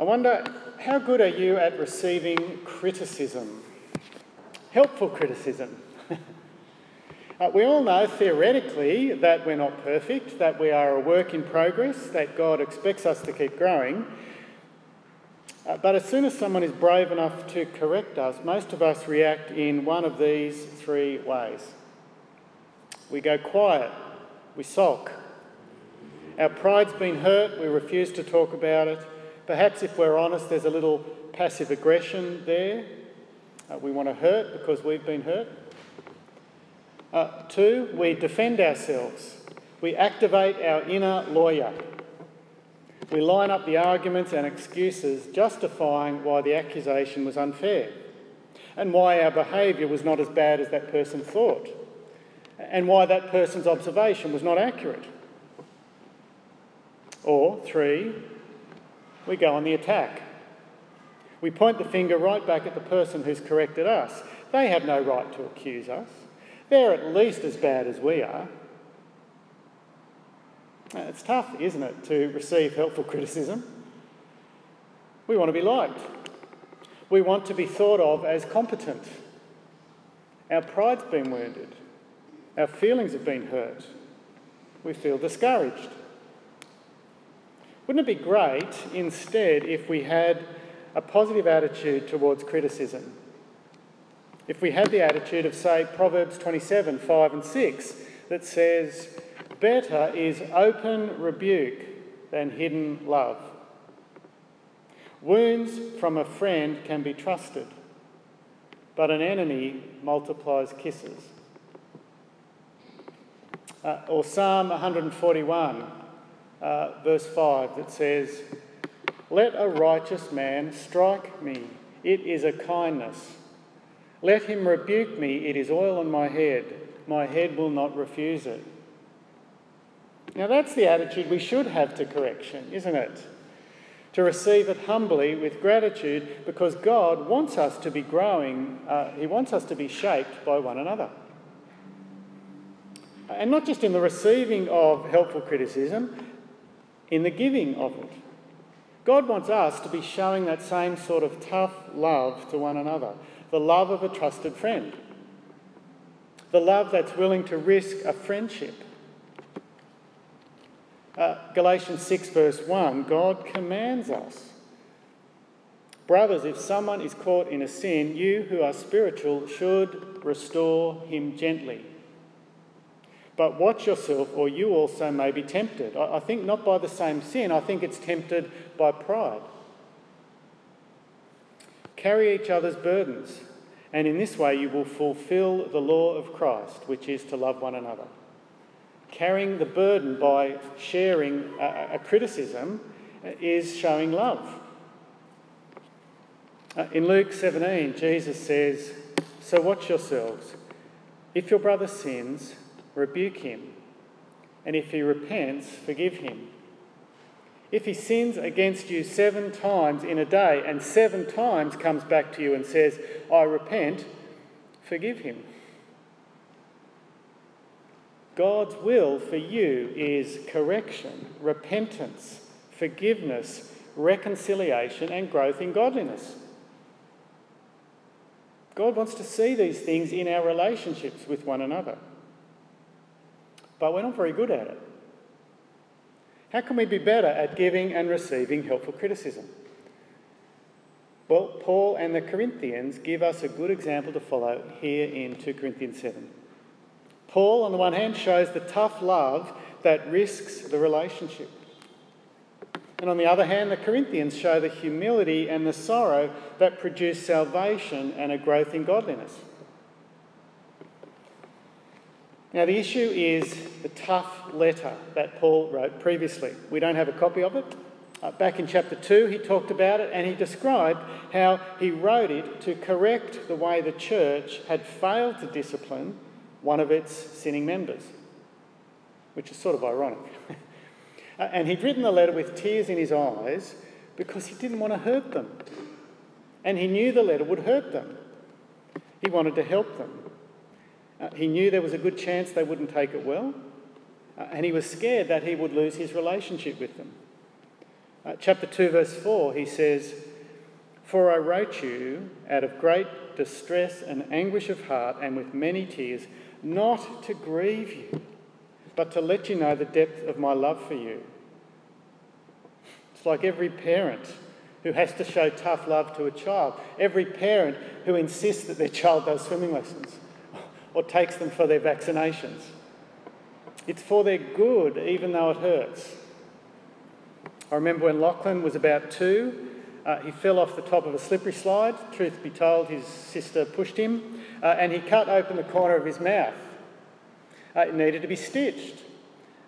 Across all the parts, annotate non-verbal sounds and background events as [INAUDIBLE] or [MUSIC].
I wonder how good are you at receiving criticism? Helpful criticism. [LAUGHS] uh, we all know theoretically that we're not perfect, that we are a work in progress, that God expects us to keep growing. Uh, but as soon as someone is brave enough to correct us, most of us react in one of these three ways. We go quiet, we sulk. Our pride's been hurt, we refuse to talk about it. Perhaps, if we're honest, there's a little passive aggression there. Uh, we want to hurt because we've been hurt. Uh, two, we defend ourselves. We activate our inner lawyer. We line up the arguments and excuses justifying why the accusation was unfair and why our behaviour was not as bad as that person thought and why that person's observation was not accurate. Or, three, we go on the attack. We point the finger right back at the person who's corrected us. They have no right to accuse us. They're at least as bad as we are. It's tough, isn't it, to receive helpful [LAUGHS] criticism? We want to be liked. We want to be thought of as competent. Our pride's been wounded. Our feelings have been hurt. We feel discouraged. Wouldn't it be great instead if we had a positive attitude towards criticism? If we had the attitude of, say, Proverbs 27 5 and 6, that says, Better is open rebuke than hidden love. Wounds from a friend can be trusted, but an enemy multiplies kisses. Uh, or Psalm 141 uh, verse 5 that says, Let a righteous man strike me, it is a kindness. Let him rebuke me, it is oil on my head. My head will not refuse it. Now, that's the attitude we should have to correction, isn't it? To receive it humbly with gratitude because God wants us to be growing, uh, He wants us to be shaped by one another. And not just in the receiving of helpful criticism, in the giving of it. God wants us to be showing that same sort of tough love to one another, the love of a trusted friend, the love that's willing to risk a friendship. Uh, Galatians 6, verse 1 God commands us. Brothers, if someone is caught in a sin, you who are spiritual should restore him gently. But watch yourself, or you also may be tempted. I think not by the same sin, I think it's tempted by pride. Carry each other's burdens, and in this way you will fulfill the law of Christ, which is to love one another. Carrying the burden by sharing a, criticism is showing love. Uh, in Luke 17, Jesus says, So watch yourselves. If your brother sins, rebuke him, and if he repents, forgive him. If he sins against you seven times in a day and seven times comes back to you and says, I repent, forgive him. God's will for you is correction, repentance, forgiveness, reconciliation, and growth in godliness. God wants to see these things in our relationships with one another but we're not very good at it. How can we be better at giving and receiving helpful criticism? Well, Paul and the Corinthians give us a good example to follow here in 2 Corinthians 7. Paul, on the one hand, shows the tough love that risks the relationship. And on the other hand, the Corinthians show the humility and the sorrow that produce salvation and a growth in godliness. Now, the issue is the tough letter that Paul wrote previously. We don't have a copy of it. Uh, back in chapter 2, he talked about it and he described how he wrote it to correct the way the church had failed to discipline one of its sinning members, which is sort of ironic. [LAUGHS] uh, and he'd written the letter with tears in his eyes because he didn't want to hurt them. And he knew the letter would hurt them. He wanted to help them. Uh, he knew there was a good chance they wouldn't take it well, uh, and he was scared that he would lose his relationship with them. Uh, chapter 2, verse 4, he says, For I wrote you out of great distress and anguish of heart and with many tears, not to grieve you, but to let you know the depth of my love for you. It's like every parent who has to show tough love to a child, every parent who insists that their child does swimming lessons or takes them for their vaccinations. It's for their good, even though it hurts. I remember when Lachlan was about two, uh, he fell off the top of a slippery slide. Truth be told, his sister pushed him, uh, and he cut open the corner of his mouth. Uh, it needed to be stitched.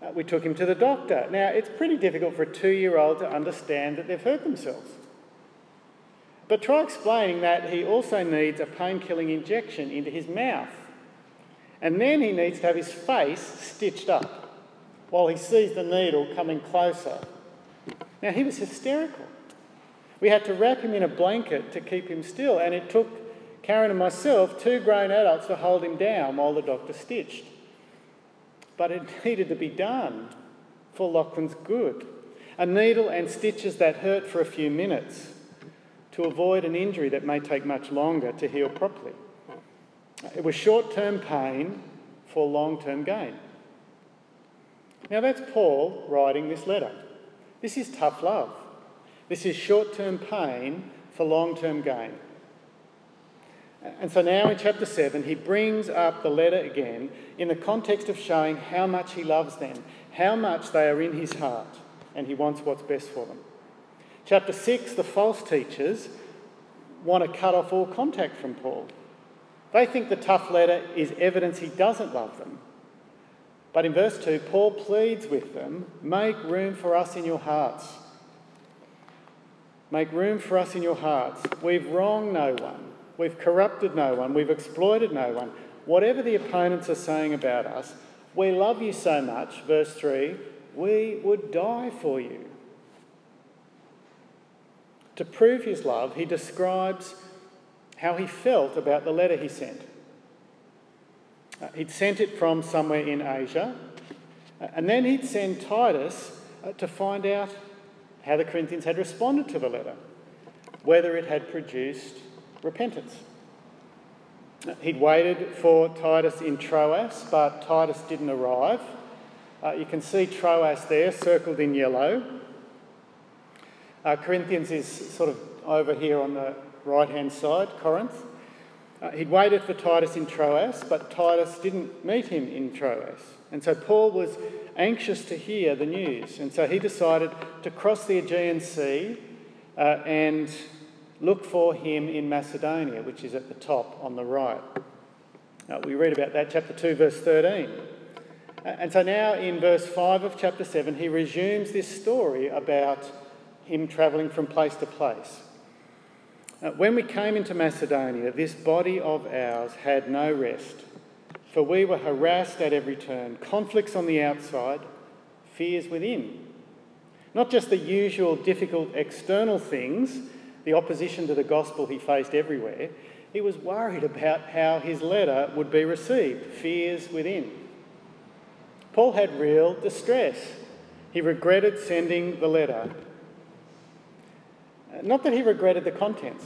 Uh, we took him to the doctor. Now, it's pretty difficult for a two year old to understand that they've hurt themselves. But try explaining that he also needs a pain killing injection into his mouth. And then he needs to have his face stitched up while he sees the needle coming closer. Now, he was hysterical. We had to wrap him in a blanket to keep him still, and it took Karen and myself, two grown adults, to hold him down while the doctor stitched. But it [LAUGHS] needed to be done for Lachlan's good. A needle and stitches that hurt for a few minutes to avoid an injury that may take much longer to heal properly. It was short term pain for long term gain. Now, that's Paul writing this letter. This is tough love. This is short term pain for long term gain. And so now in chapter 7, he brings up the letter again in the context of showing how much he loves them, how much they are in his heart, and he wants what's best for them. Chapter 6, the false teachers want to cut off all contact from Paul. They think the tough letter is evidence he doesn't love them. But in verse 2, Paul pleads with them make room for us in your hearts. Make room for us in your hearts. We've wronged no one. We've corrupted no one. We've exploited no one. Whatever the opponents are saying about us, we love you so much, verse 3, we would die for you. To prove his love, he describes how he felt about the letter he sent. Uh, he'd sent it from somewhere in Asia, uh, and then he'd send Titus uh, to find out how the Corinthians had responded to the letter, whether it had produced repentance. Uh, he'd waited for Titus in Troas, but Titus didn't arrive. Uh, you can see Troas there, circled in yellow. Uh, Corinthians is sort of over here on the right hand side, Corinth. Uh, he'd waited for Titus in Troas, but Titus didn't meet him in Troas. And so Paul was anxious to hear the news. And so he decided to cross the Aegean Sea uh, and look for him in Macedonia, which is at the top on the right. Uh, we read about that, chapter 2, verse 13. Uh, and so now in verse 5 of chapter 7, he resumes this story about him travelling from place to place. Uh, when we came into Macedonia, this body of ours had no rest, for we were harassed at every turn, conflicts on the outside, fears within. Not just the usual difficult external things, the opposition to the gospel he faced everywhere, he was worried about how his letter would be received, fears within. Paul had real distress. He regretted sending the letter not that he regretted the contents,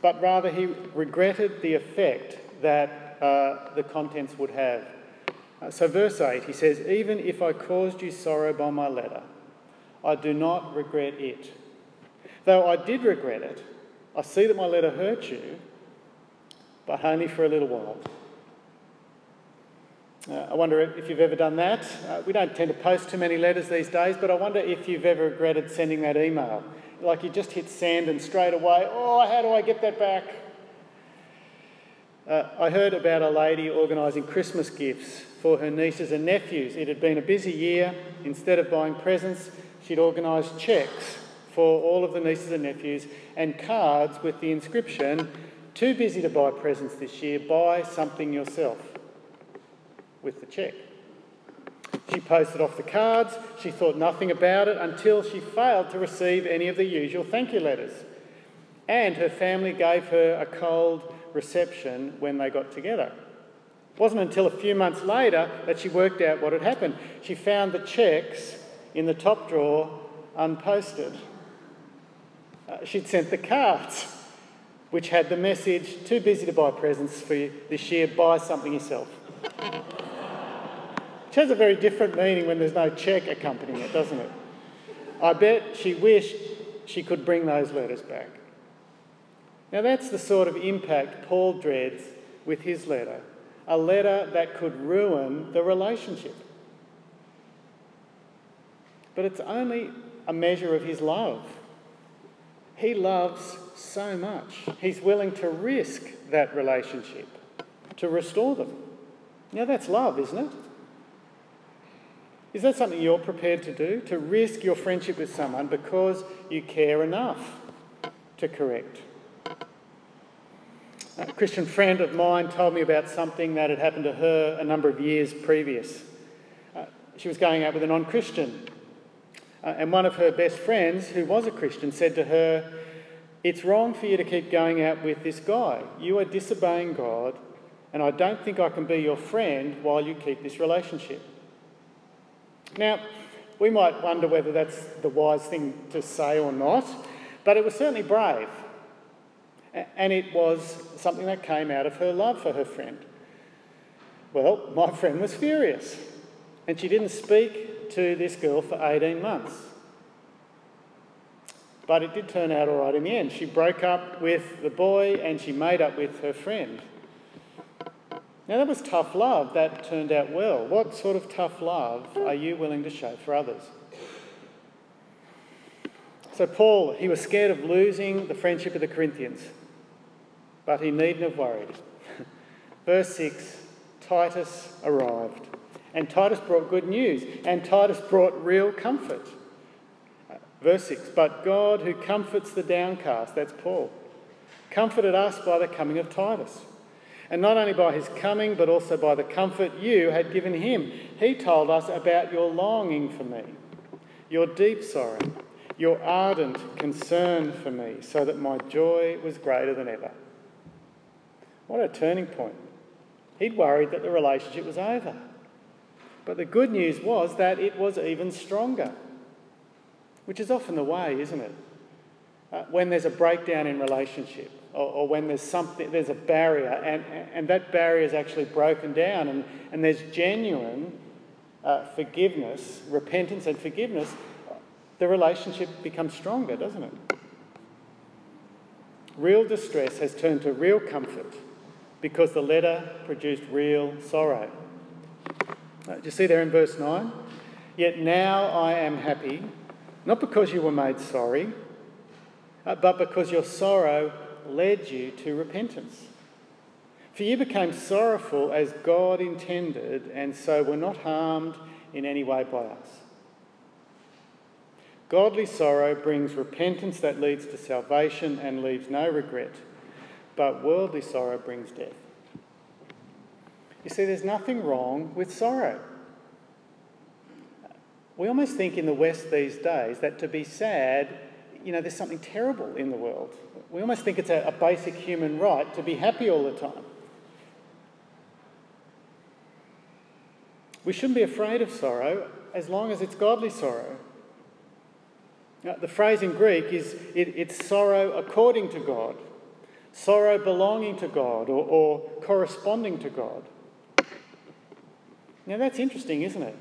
but rather he regretted the effect that uh, the contents would have. Uh, so, verse 8, he says, Even if I caused you sorrow by my letter, I do not regret it. Though I did regret it, I see that my letter hurt you, but only for a little while. Uh, I wonder if you've ever done that. Uh, we don't tend to post too many letters these days, but I wonder if you've ever regretted sending that email like you just hit sand and straight away, oh, how do I get that back? Uh, I heard about a lady organising Christmas gifts for her nieces and nephews. It had been a busy year. Instead of buying presents, she'd organised cheques for all of the nieces and nephews and cards with the inscription, Too busy to buy presents this year, buy something yourself with the cheque. She posted off the cards. She thought nothing about it until she failed to receive any of the usual thank you letters. And her family gave her a cold reception when they got together. It wasn't until a few months later that she worked out what had happened. She found the cheques in the top drawer unposted. Uh, she'd sent the cards, which had the message too busy to buy presents for you this year, buy something yourself. Has a very different meaning when there's no cheque accompanying it, doesn't it? I bet she wished she could bring those letters back. Now, that's the sort of impact Paul dreads with his letter a letter that could ruin the relationship. But it's only a measure of his love. He loves so much. He's willing to risk that relationship to restore them. Now, that's love, isn't it? Is that something you're prepared to do? To risk your friendship with someone because you care enough to correct? A Christian friend of mine told me about something that had happened to her a number of years previous. Uh, she was going out with a non Christian, uh, and one of her best friends, who was a Christian, said to her, It's wrong for you to keep going out with this guy. You are disobeying God, and I don't think I can be your friend while you keep this relationship. Now, we might wonder whether that's the wise thing to say or not, but it was certainly brave. And it was something that came out of her love for her friend. Well, my friend was furious, and she didn't speak to this girl for 18 months. But it did turn out all right in the end. She broke up with the boy and she made up with her friend. Now, that was tough love. That turned out well. What sort of tough love are you willing to show for others? So, Paul, he was scared of losing the friendship of the Corinthians, but he needn't have worried. [LAUGHS] Verse 6 Titus arrived, and Titus brought good news, and Titus brought real comfort. Verse 6 But God, who comforts the downcast, that's Paul, comforted us by the coming of Titus and not only by his coming, but also by the comfort you had given him. He told us about your longing for me, your deep sorrow, your ardent concern for me, so that my joy was greater than ever. What a turning point. He'd worried that the relationship was over. But the good news was that it was even stronger, which is often the way, isn't it? Uh, when there's a breakdown in relationship, or, or, when there's something, there's a barrier, and, and that barrier is actually broken down, and, and there's genuine uh, forgiveness, repentance, and forgiveness, the relationship becomes stronger, doesn't it? Real distress has turned to real comfort because the letter produced real sorrow. Uh, do you see there in verse 9? Yet now I am happy, not because you were made sorry, uh, but because your sorrow led you to repentance. For you became sorrowful as God intended, and so were not harmed in any way by us. Godly sorrow brings repentance that leads to salvation and leaves no regret, but worldly sorrow brings death. You see, there's nothing wrong with sorrow. We almost think in the West these days that to be sad you know, there's something terrible in the world. We almost think it's a, a basic human right to be happy all the time. We shouldn't be afraid of sorrow as long as it's godly sorrow. Now, the phrase in Greek is it, it's sorrow according to God, sorrow belonging to God or, or corresponding to God. Now that's interesting, isn't it?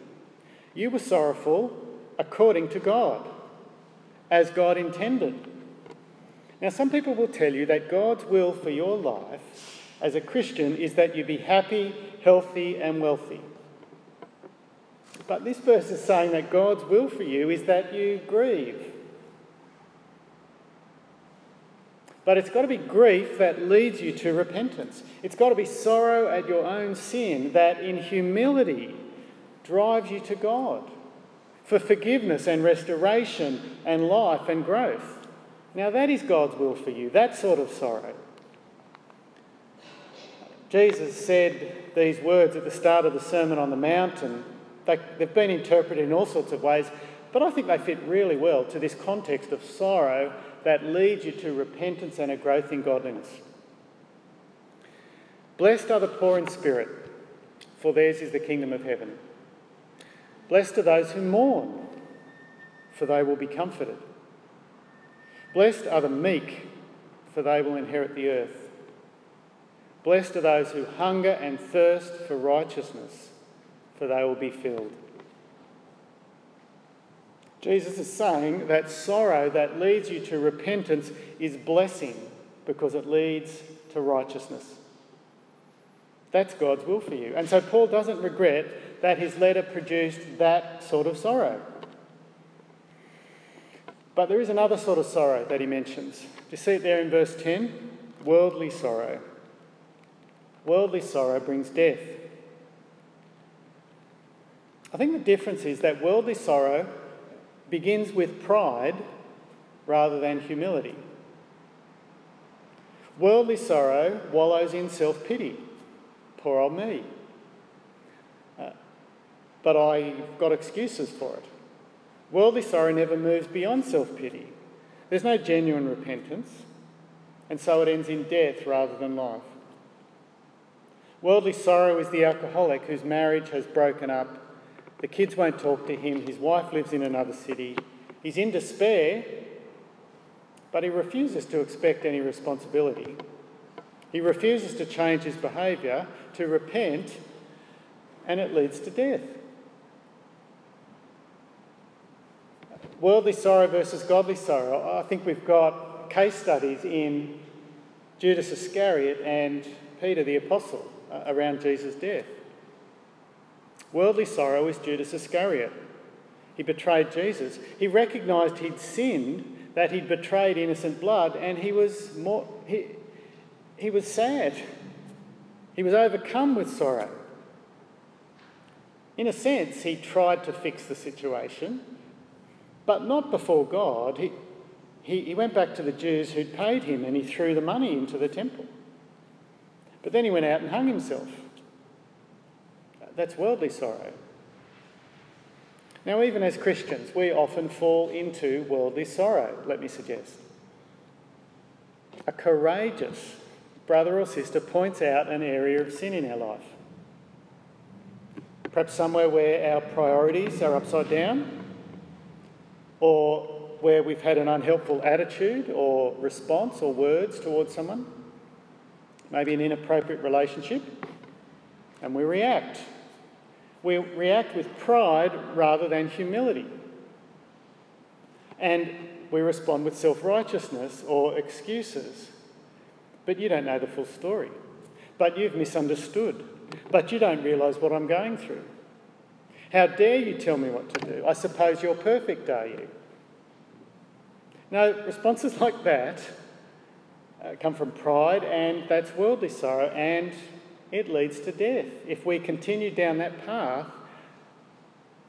You were sorrowful according to God as God intended. Now, some people will tell you that God's will for your life as a Christian is that you be happy, healthy, and wealthy. But this verse is saying that God's will for you is that you grieve. But it's got to be grief that leads you to repentance. It's got to be sorrow at your own sin that in humility drives you to God for forgiveness and restoration and life and growth. Now, that is God's will for you, that sort of sorrow. Jesus said these words at the start of the Sermon on the Mount, and they, have been interpreted in all sorts of ways, but I think they fit really well to this context of sorrow that leads you to repentance and a growth in godliness. Blessed are the poor in spirit, for theirs is the kingdom of heaven. Blessed are those who mourn, for they will be comforted. Blessed are the meek, for they will inherit the earth. Blessed are those who hunger and thirst for righteousness, for they will be filled. Jesus is saying that sorrow that leads you to repentance is blessing because it leads to righteousness. That's God's will for you. And so Paul doesn't regret that his letter produced that sort of sorrow. But there is another sort of sorrow that he mentions. Do you see it there in verse 10? Worldly sorrow. Worldly sorrow brings death. I think the difference is that worldly sorrow begins with pride rather than humility. Worldly sorrow wallows in self pity. Poor old me. Uh, but I've got excuses for it. Worldly sorrow never moves beyond self pity. There's no genuine repentance, and so it ends in death rather than life. Worldly sorrow is the alcoholic whose marriage has broken up. The kids won't talk to him, his wife lives in another city. He's in despair, but he refuses to expect any responsibility. He refuses to change his behaviour, to repent, and it leads to death. Worldly sorrow versus godly sorrow, I think we've got case studies in Judas Iscariot and Peter the Apostle uh, around Jesus' death. Worldly sorrow is Judas Iscariot. He betrayed Jesus. He recognised he'd sinned, that he'd betrayed innocent blood, and he was more he, he was sad. He was overcome with sorrow. In a sense, he tried to fix the situation, but not before God. He, he, he went back to the Jews who'd paid him and he threw the money into the temple. But then he went out and hung himself. That's worldly sorrow. Now, even as Christians, we often fall into worldly sorrow, let me suggest. A courageous brother or sister points out an area of sin in our life. Perhaps somewhere where our priorities are upside down, or where we've had an unhelpful attitude or response or words towards someone, maybe an inappropriate relationship, and we react. We react with pride rather than humility. And we respond with self righteousness or excuses. But you don't know the full story. But you've misunderstood. But you don't realise what I'm going through. How dare you tell me what to do? I suppose you're perfect, are you? Now, responses [LAUGHS] like that uh, come from pride, and that's worldly sorrow, and it leads to death. If we continue down that path,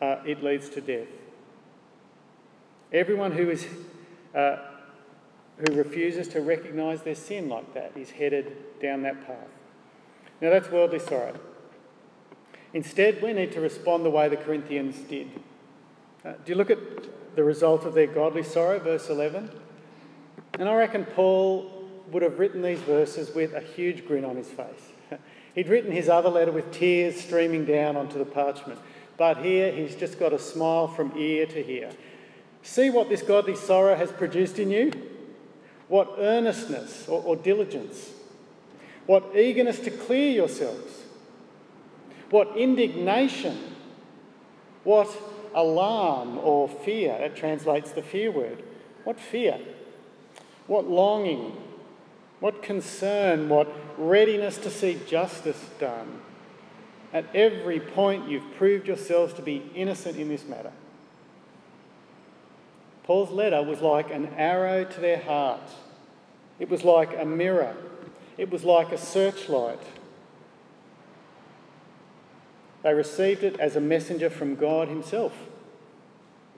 uh, it leads to death. Everyone who is uh, who refuses to recognise their sin like that is headed down that path. Now that's worldly sorrow. Instead, we need to respond the way the Corinthians did. Uh, do you look at the result of their godly sorrow, verse 11? And I reckon Paul would have written these verses with a huge grin on his face. [LAUGHS] He'd written his other letter with tears streaming down onto the parchment. But here he's just got a smile from ear to ear. See what this godly sorrow has produced in you? What earnestness or, or diligence? What eagerness to clear yourselves? What indignation, what alarm or fear, it translates the fear word. What fear? What longing? What concern? What readiness to see justice done? At every point, you've proved yourselves to be innocent in this matter. Paul's letter was like an arrow to their hearts. It was like a mirror. It was like a searchlight. They received it as a messenger from God Himself.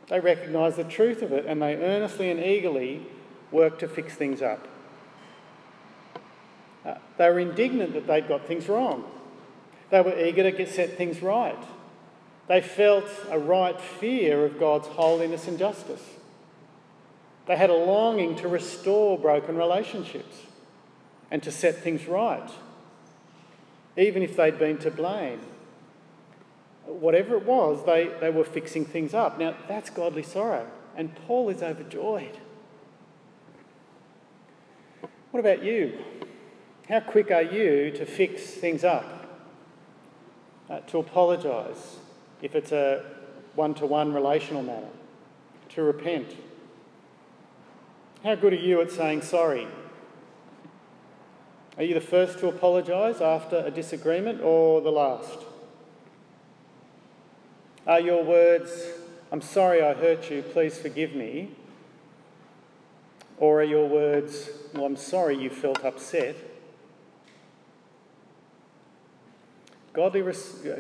They recognised the truth of it and they earnestly and eagerly worked to fix things up. Uh, they were indignant that they'd got things wrong. They were eager to get set things right. They felt a right fear of God's holiness and justice. They had a longing to restore broken relationships and to set things right, even if they'd been to blame whatever it was, they, they were fixing things up. Now, that's godly sorrow. And Paul is overjoyed. What about you? How quick are you to fix things up? Uh, to apologise if it's a one to one relational matter? To repent? How good are you at saying sorry? Are you the first to apologise after a disagreement or the last? Are your words, I'm sorry I hurt you, please forgive me? Or are your words, well, I'm sorry you felt upset? Godly,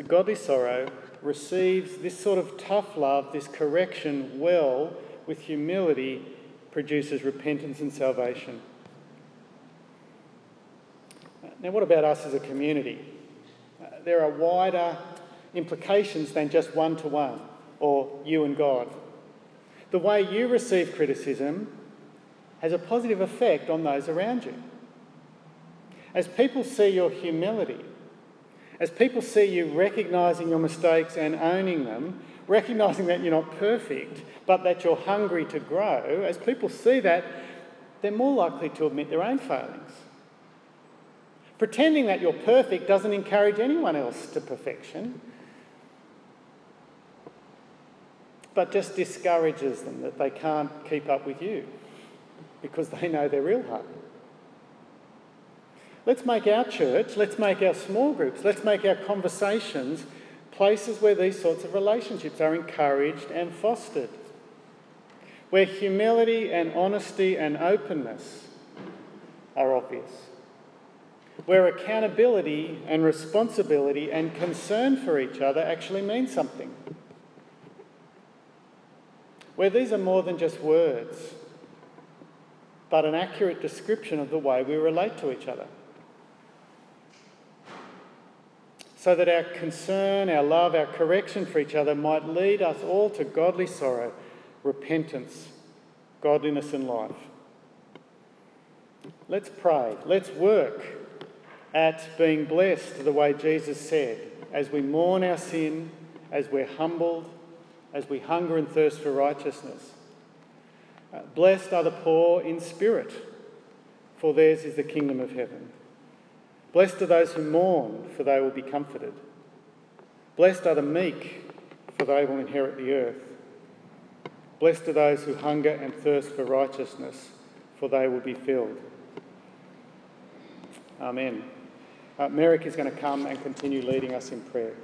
godly sorrow receives this sort of tough love, this correction, well with humility, produces repentance and salvation. Now, what about us as a community? There are wider implications than just one to one or you and God. The way you receive criticism has a positive effect on those around you. As people see your humility, as people see you recognising your mistakes and owning them, recognising that you're not perfect, but that you're hungry to grow, as people see that, they're more likely to admit their own failings. Pretending that you're perfect doesn't encourage anyone else to perfection, but just discourages them that they can't keep up with you because they know they're real hard. Let's make our church, let's make our small groups, let's make our conversations places where these sorts of relationships are encouraged and fostered, where humility and honesty and openness are obvious where accountability and responsibility and concern for each other actually mean something. Where these are more than just words, but an accurate description of the way we relate to each other. So that our concern, our love, our correction for each other might lead us all to godly sorrow, repentance, godliness, and life. Let's pray. Let's work at being blessed the way Jesus said, as we mourn our sin, as we're humbled, as we hunger and thirst for righteousness. Uh, blessed are the poor in spirit, for theirs is the kingdom of heaven. Blessed are those who mourn, for they will be comforted. Blessed are the meek, for they will inherit the earth. Blessed are those who hunger and thirst for righteousness, for they will be filled. Amen. Uh, Merrick is going to come and continue leading us in prayer.